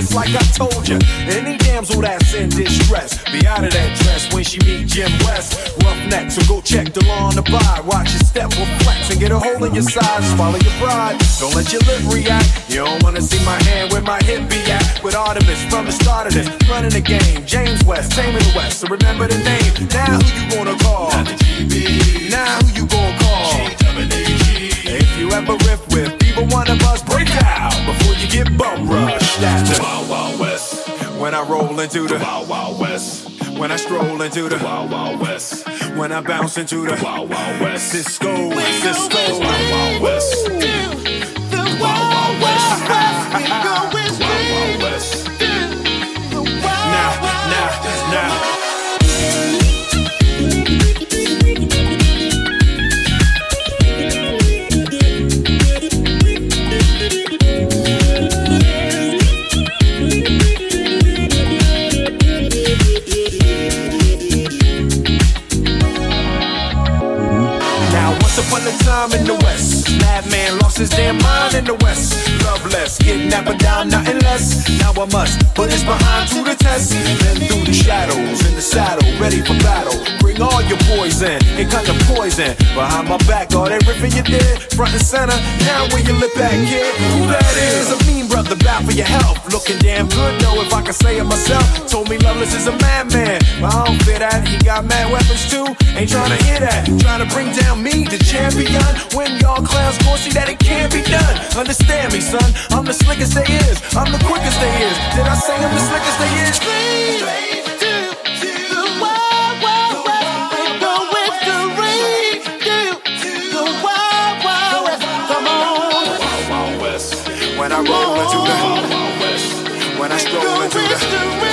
It's like I told ya. Any damsel that's in distress, be out of that dress when she meet Jim West. Rough neck, so go check the law on the bar. Watch your step with flex and get a hole in your side. Swallow your pride. Don't let your lip react. You don't wanna see my hand where my hip be at. With Artemis from the start of this, running the game. James West, same in the West. So remember the name. Now who you want? Into the the Wild Wild West. When I stroll into the, the Wild Wild West. When I bounce into the Wild Wild West. Sisqo, Sisqo, Wild Wild West. I must put his behind to the test. Then through the shadows, in the saddle, ready for battle. Bring all your poison, it kind of poison. Behind my back, all that ripping you did. Front and center, now where you lip at, kid. Who that is? A mean brother, bad for your health. Looking damn good, though, if I can say it myself. Told me Loveless is a madman. But I don't fit that. He got mad weapons too. Ain't trying to hear that. Trying to bring down me, the champion. When y'all clowns gon' see that it can't be done. Understand me, son. I'm the slickest they is. I'm the quickest they is. Did I say I'm the slickest they is? Straight. When I roll into the When I stroll into the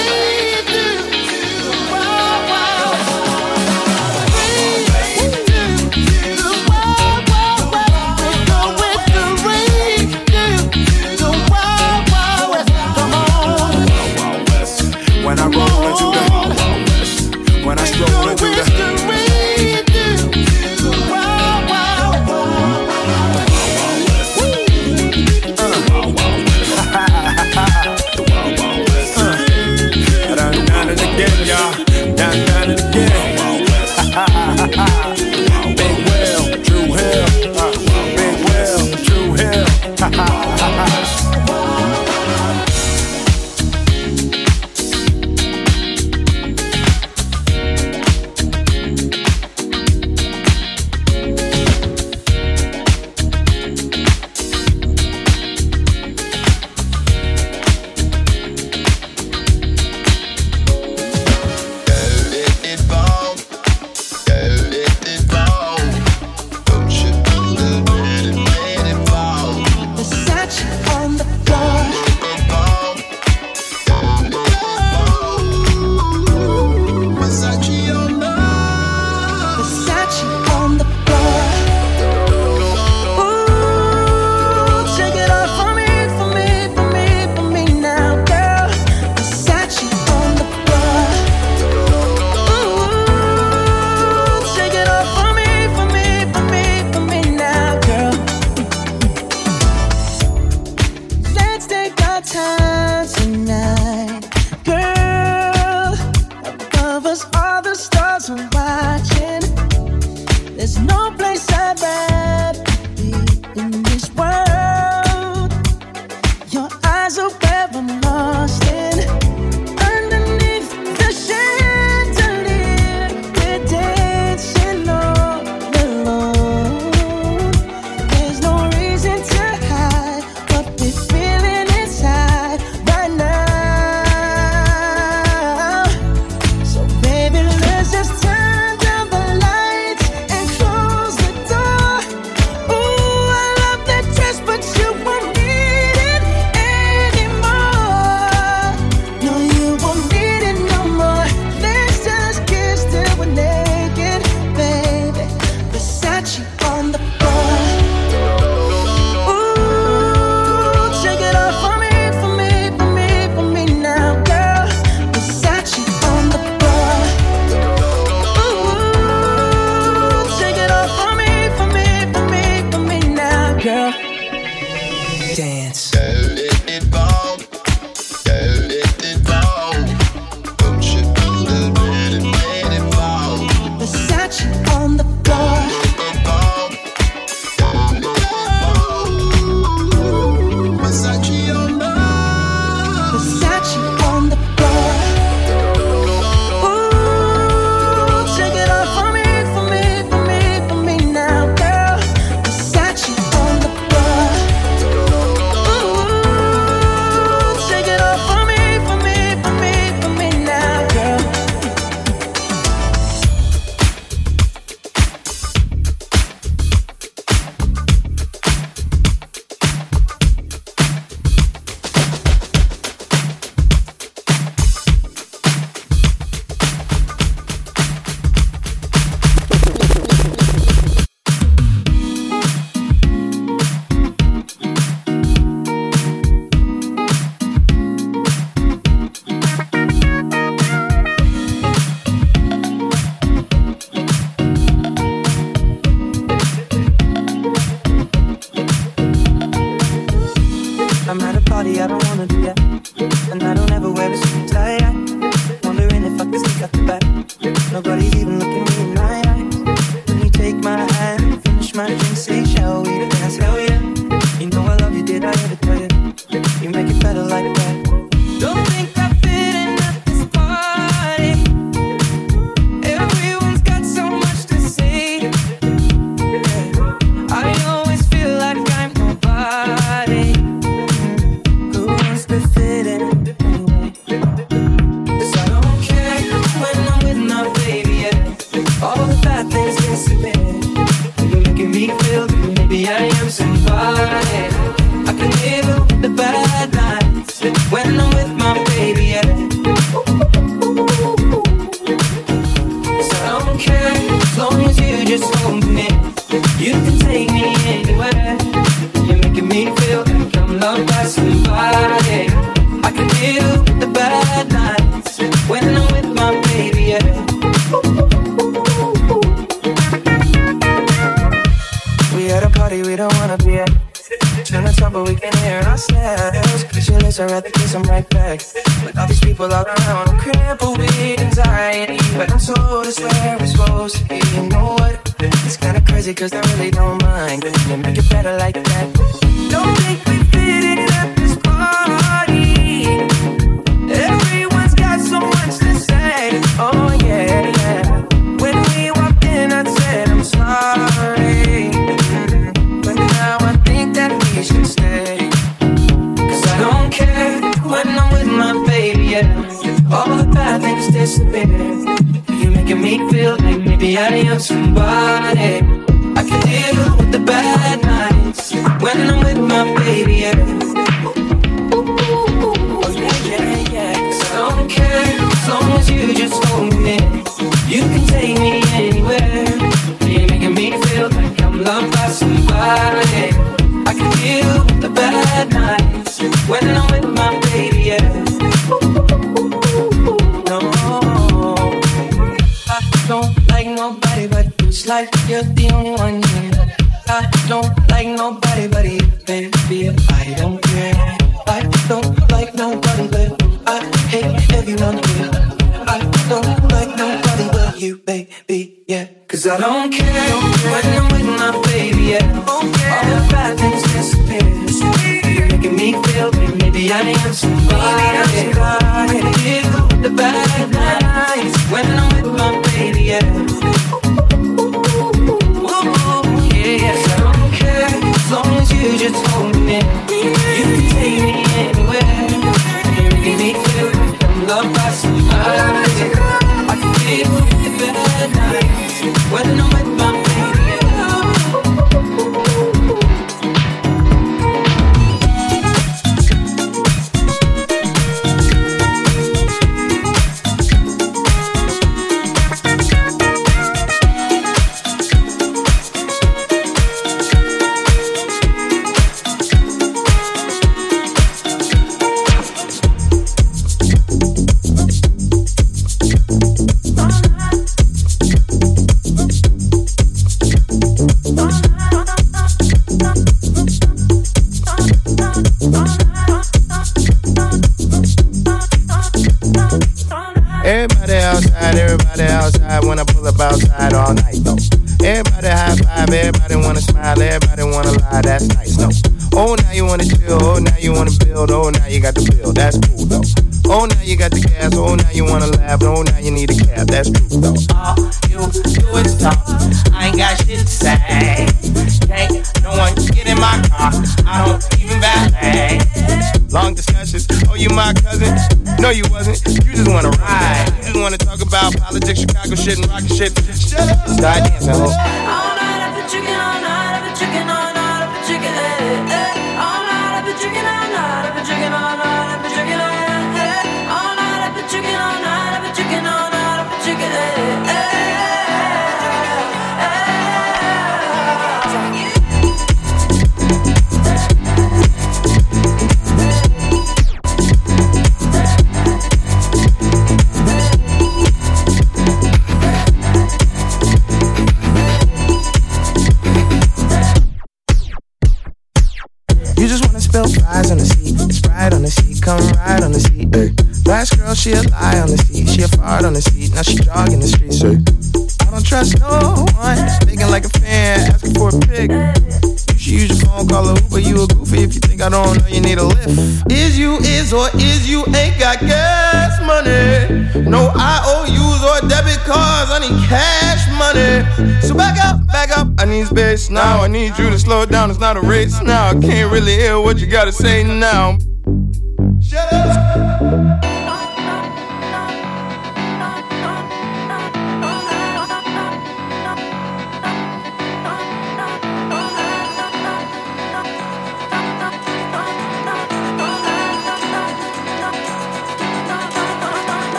slow it down, it's not a race now. I can't really hear what you gotta say now.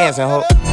dancing, ho.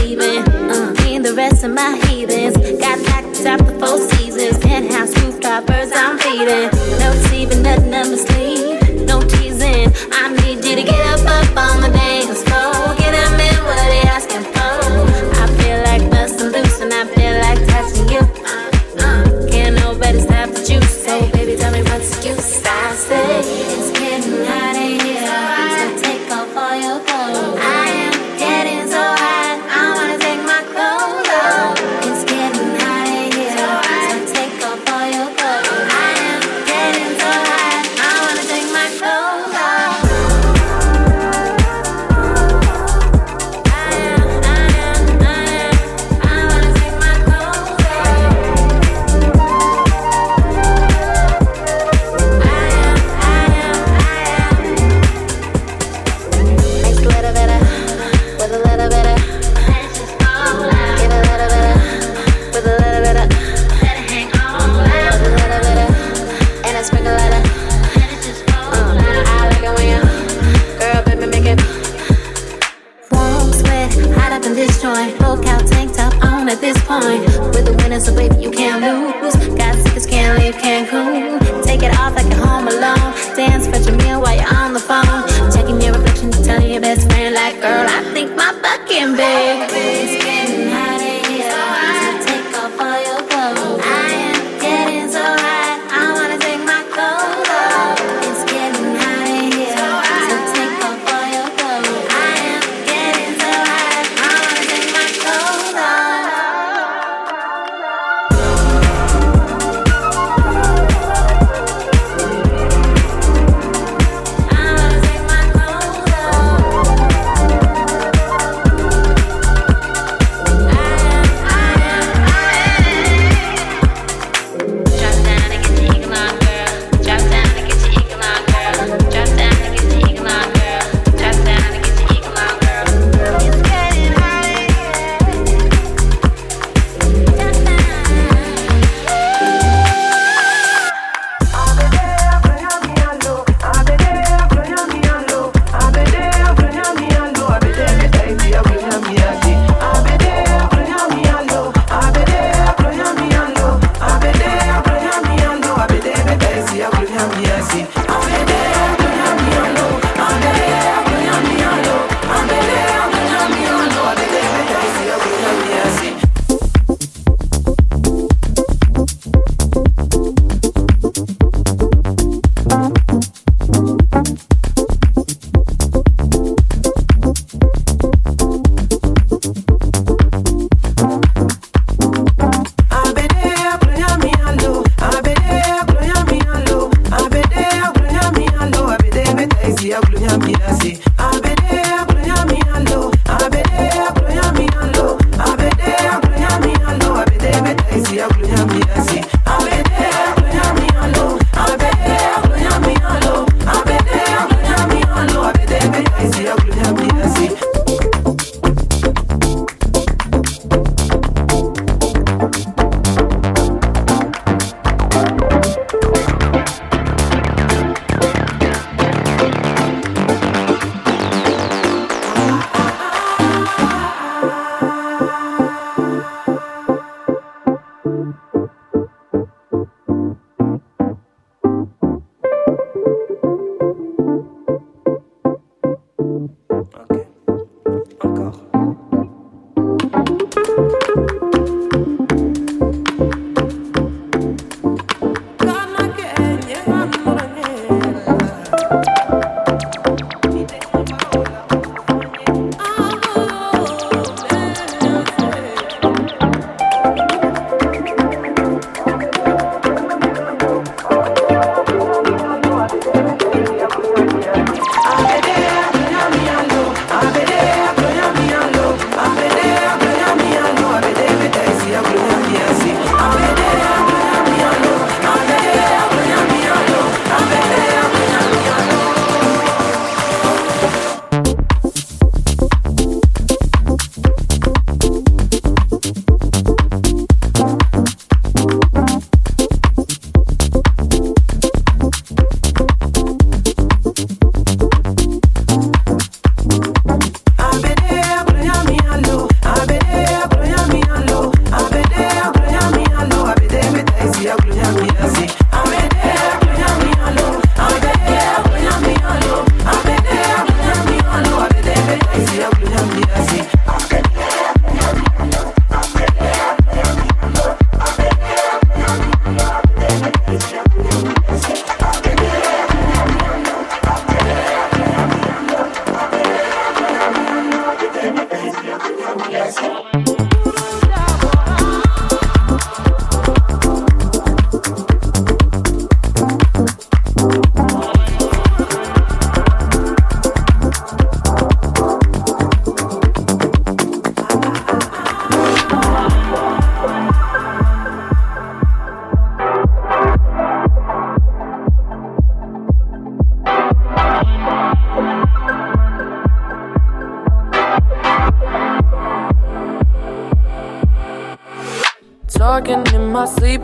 leaving. Uh, me and the rest of my heathens got packed up the four seasons. Penthouse rooftop birds I'm feeding. No sleeping, nothing, I'm asleep. No teasing. I need you to get up, up on the bed.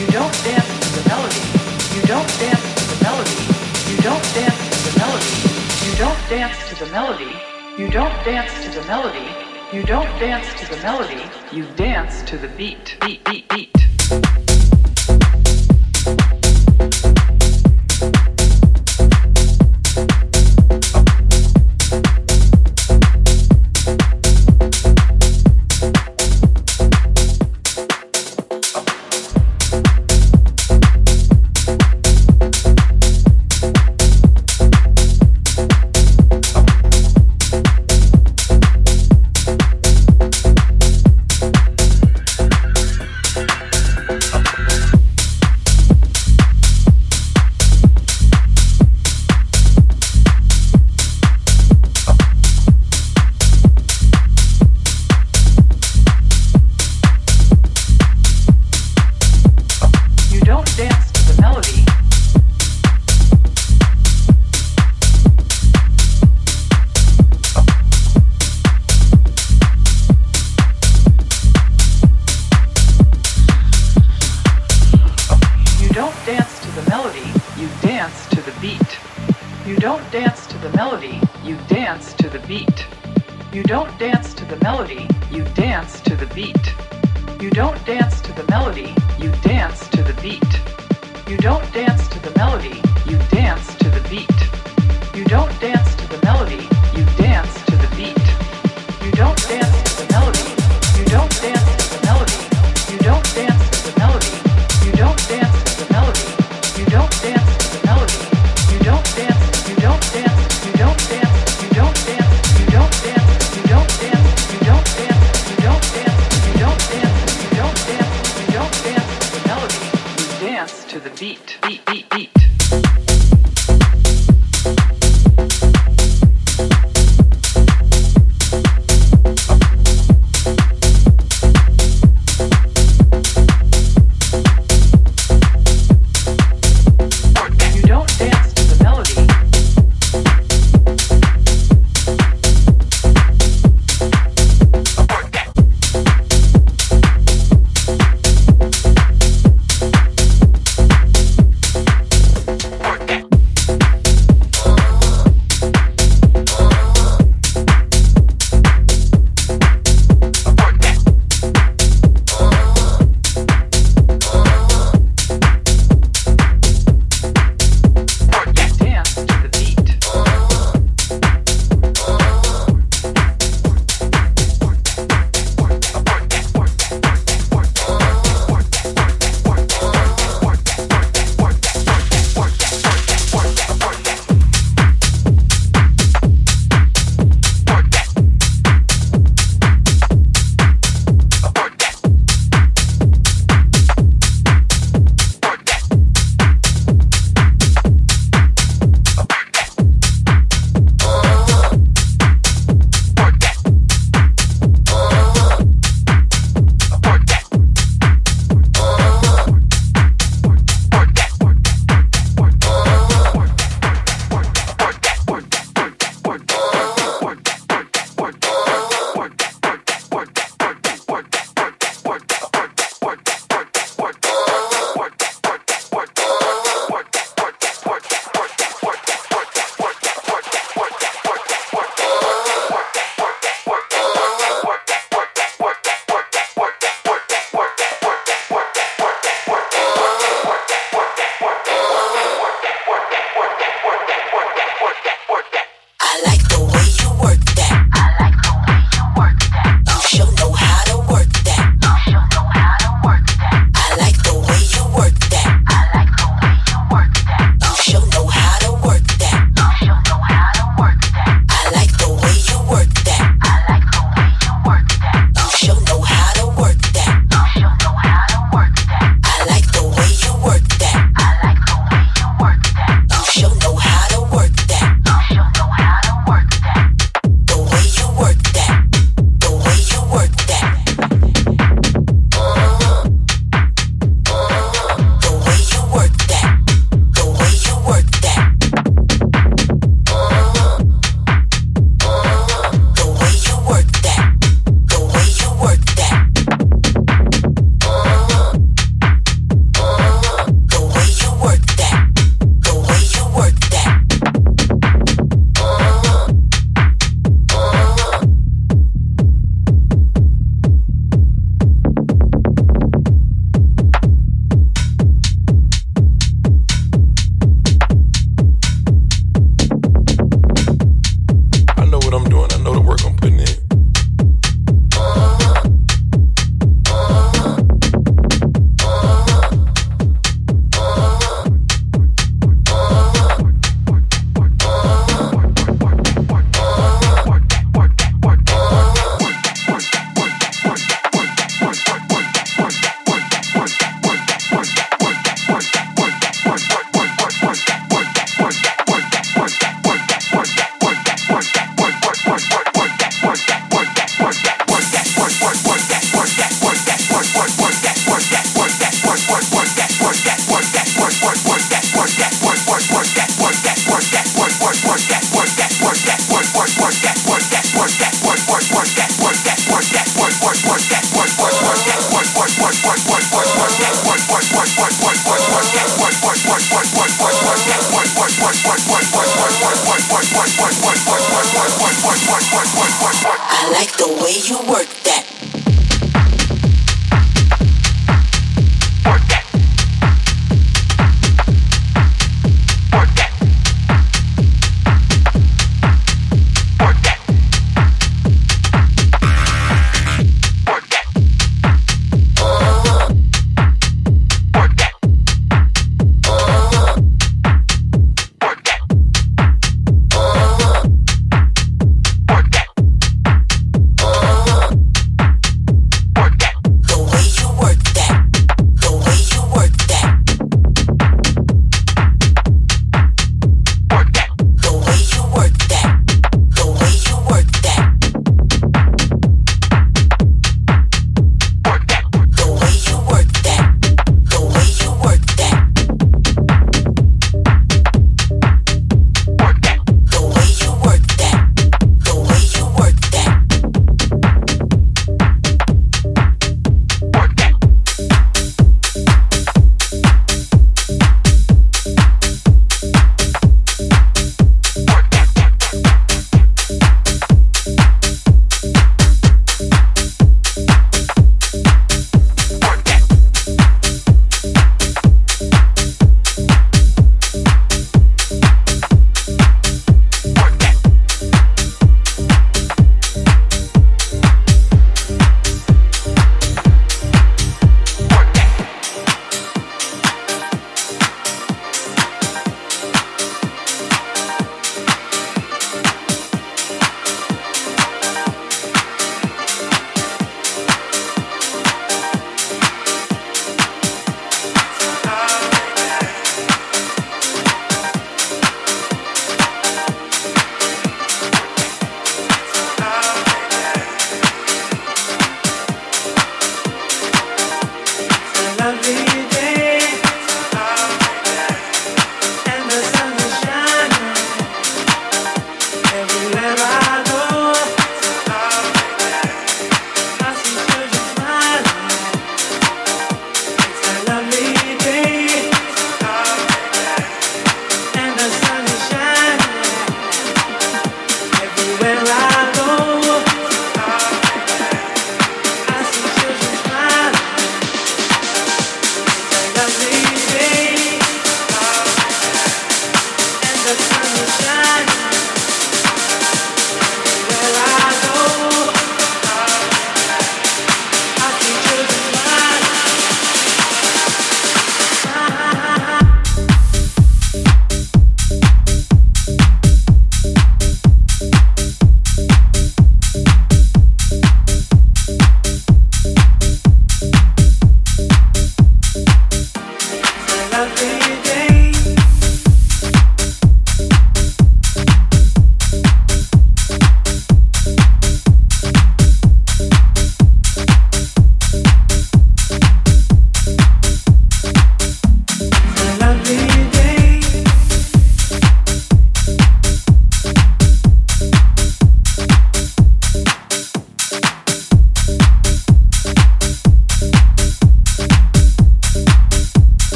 You don't dance to the melody. You don't dance to the melody. You don't dance to the melody. You don't dance to the melody. You don't dance to the melody. You don't dance to the melody. You dance to the beat. Beat, beat, beat.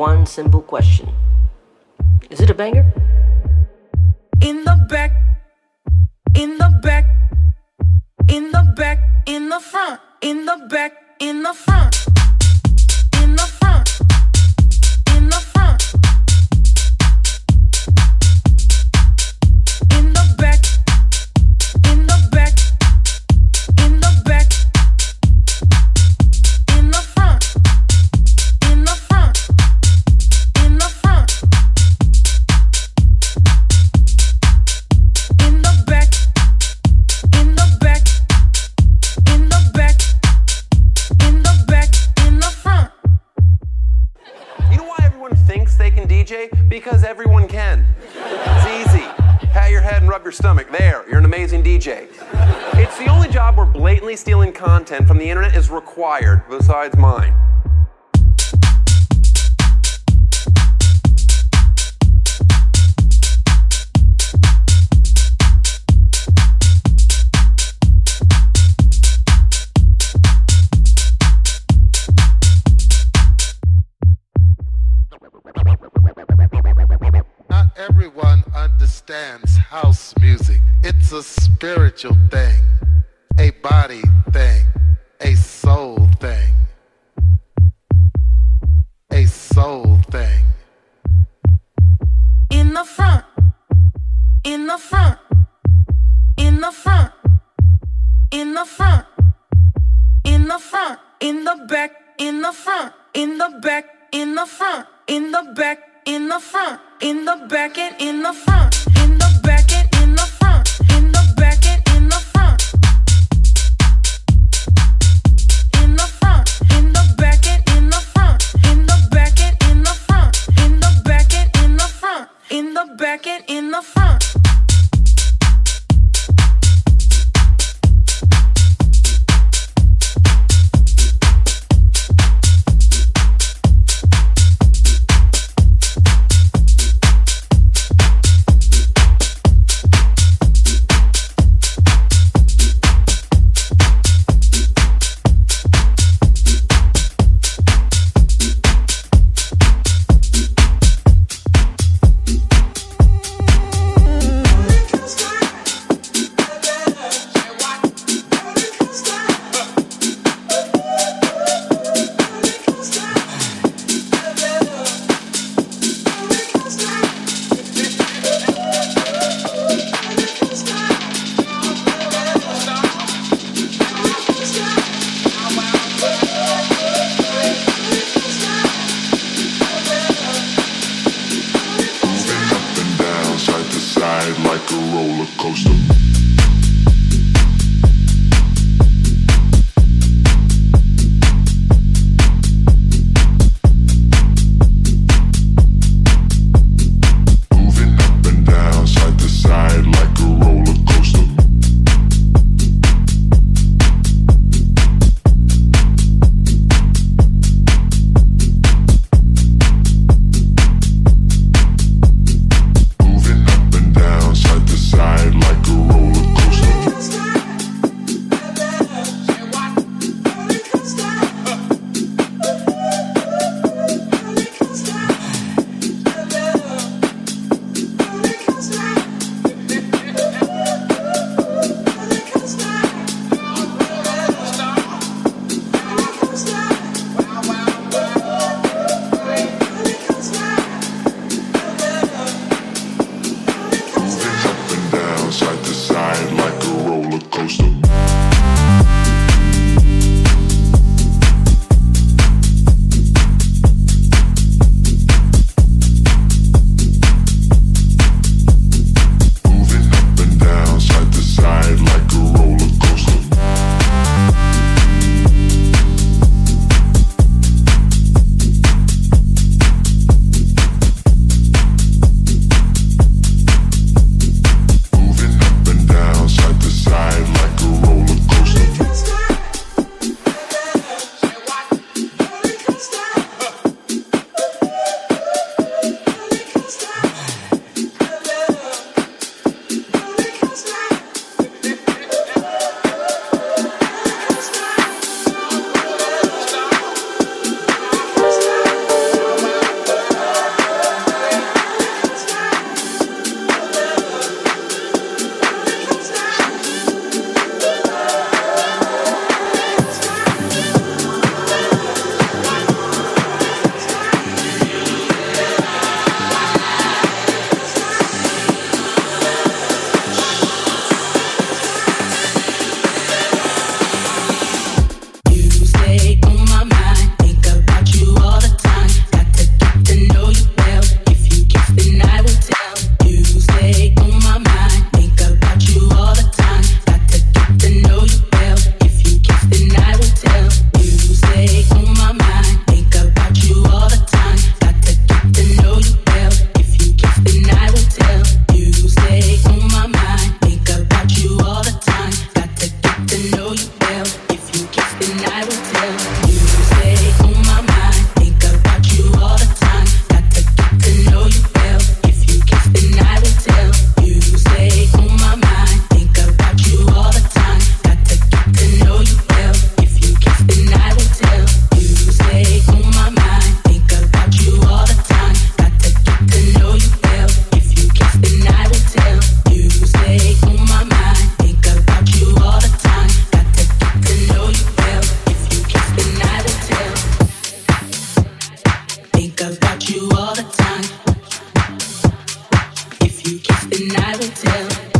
one simple question Is it a banger? In the back, in the back, in the back, in the front, in the back, in the front. DJ. It's the only job where blatantly stealing content from the internet is required, besides mine. a spiritual thing, a body thing, a soul thing. A soul thing. In the front, in the front, in the front, in the front, in the front, in the back, in the front, in the back, in the front, in the back, in the front, in the back, and in the front. back and in. And I will tell.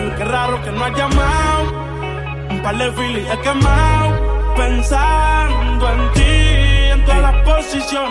qué raro que no has llamado. Un par de filis he quemado. Pensando en ti,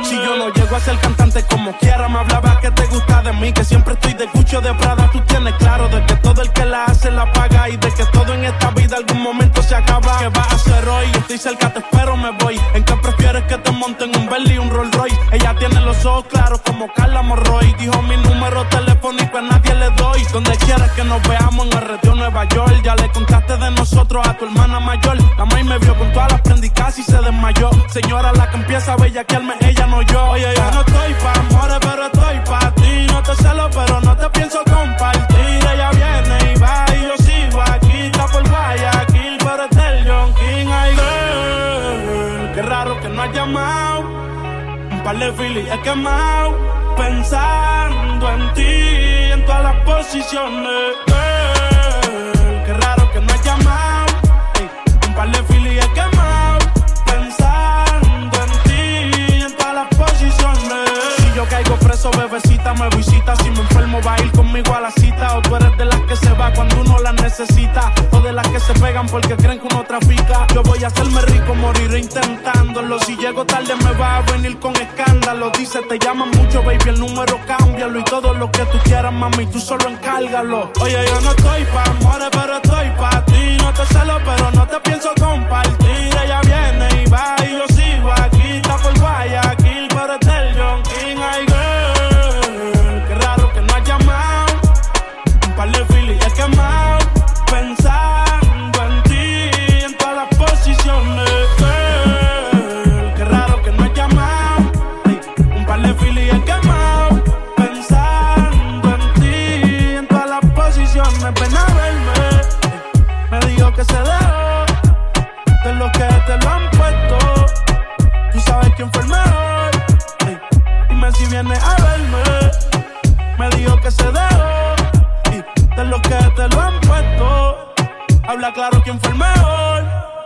Si yo no llego a ser cantante como quiera, me hablaba que te gusta de mí. Que siempre estoy de cucho de Prada. Tú tienes claro de que todo el que la hace la paga. Y de que todo en esta vida algún momento se acaba. ¿Qué vas a hacer hoy? Estoy cerca, te espero, me voy. ¿En qué prefieres que te monten un Bentley y un Rolls Royce? Ella tiene los ojos claros como Carla Morroy. Dijo mi número telefónico a nadie le doy. Donde quieras que nos veamos en el retiro Nueva York. Ya le contaste de nosotros a tu hermana mayor. La maíz me vio con todas las prendas y se desmayó. Señora, la que empieza a bellaquearme, ella no yo. Oye, yo no estoy pa' amores, pero estoy pa' ti. No te celo, pero no te pienso compartir. Ella viene y va y yo sigo aquí. Está por Guayaquil, pero es del John King. Ay, girl, qué raro que no has llamado. Un par de filis he quemado. Pensando en ti, en todas las posiciones. Girl, qué raro que no has llamado. Un par de me visita. Si me enfermo, va a ir conmigo a la cita. O tú eres de las que se va cuando uno la necesita. O de las que se pegan porque creen que uno trafica. Yo voy a hacerme rico, moriré intentándolo. Si llego tarde, me va a venir con escándalo. Dice, te llaman mucho, baby, el número cámbialo. Y todo lo que tú quieras, mami, tú solo encárgalo. Oye, yo no estoy pa' amores, pero estoy pa' ti. No te celo, pero no te pienso compartir. Ella viene y va y y de lo que te lo han puesto. Habla claro quién fue el mejor.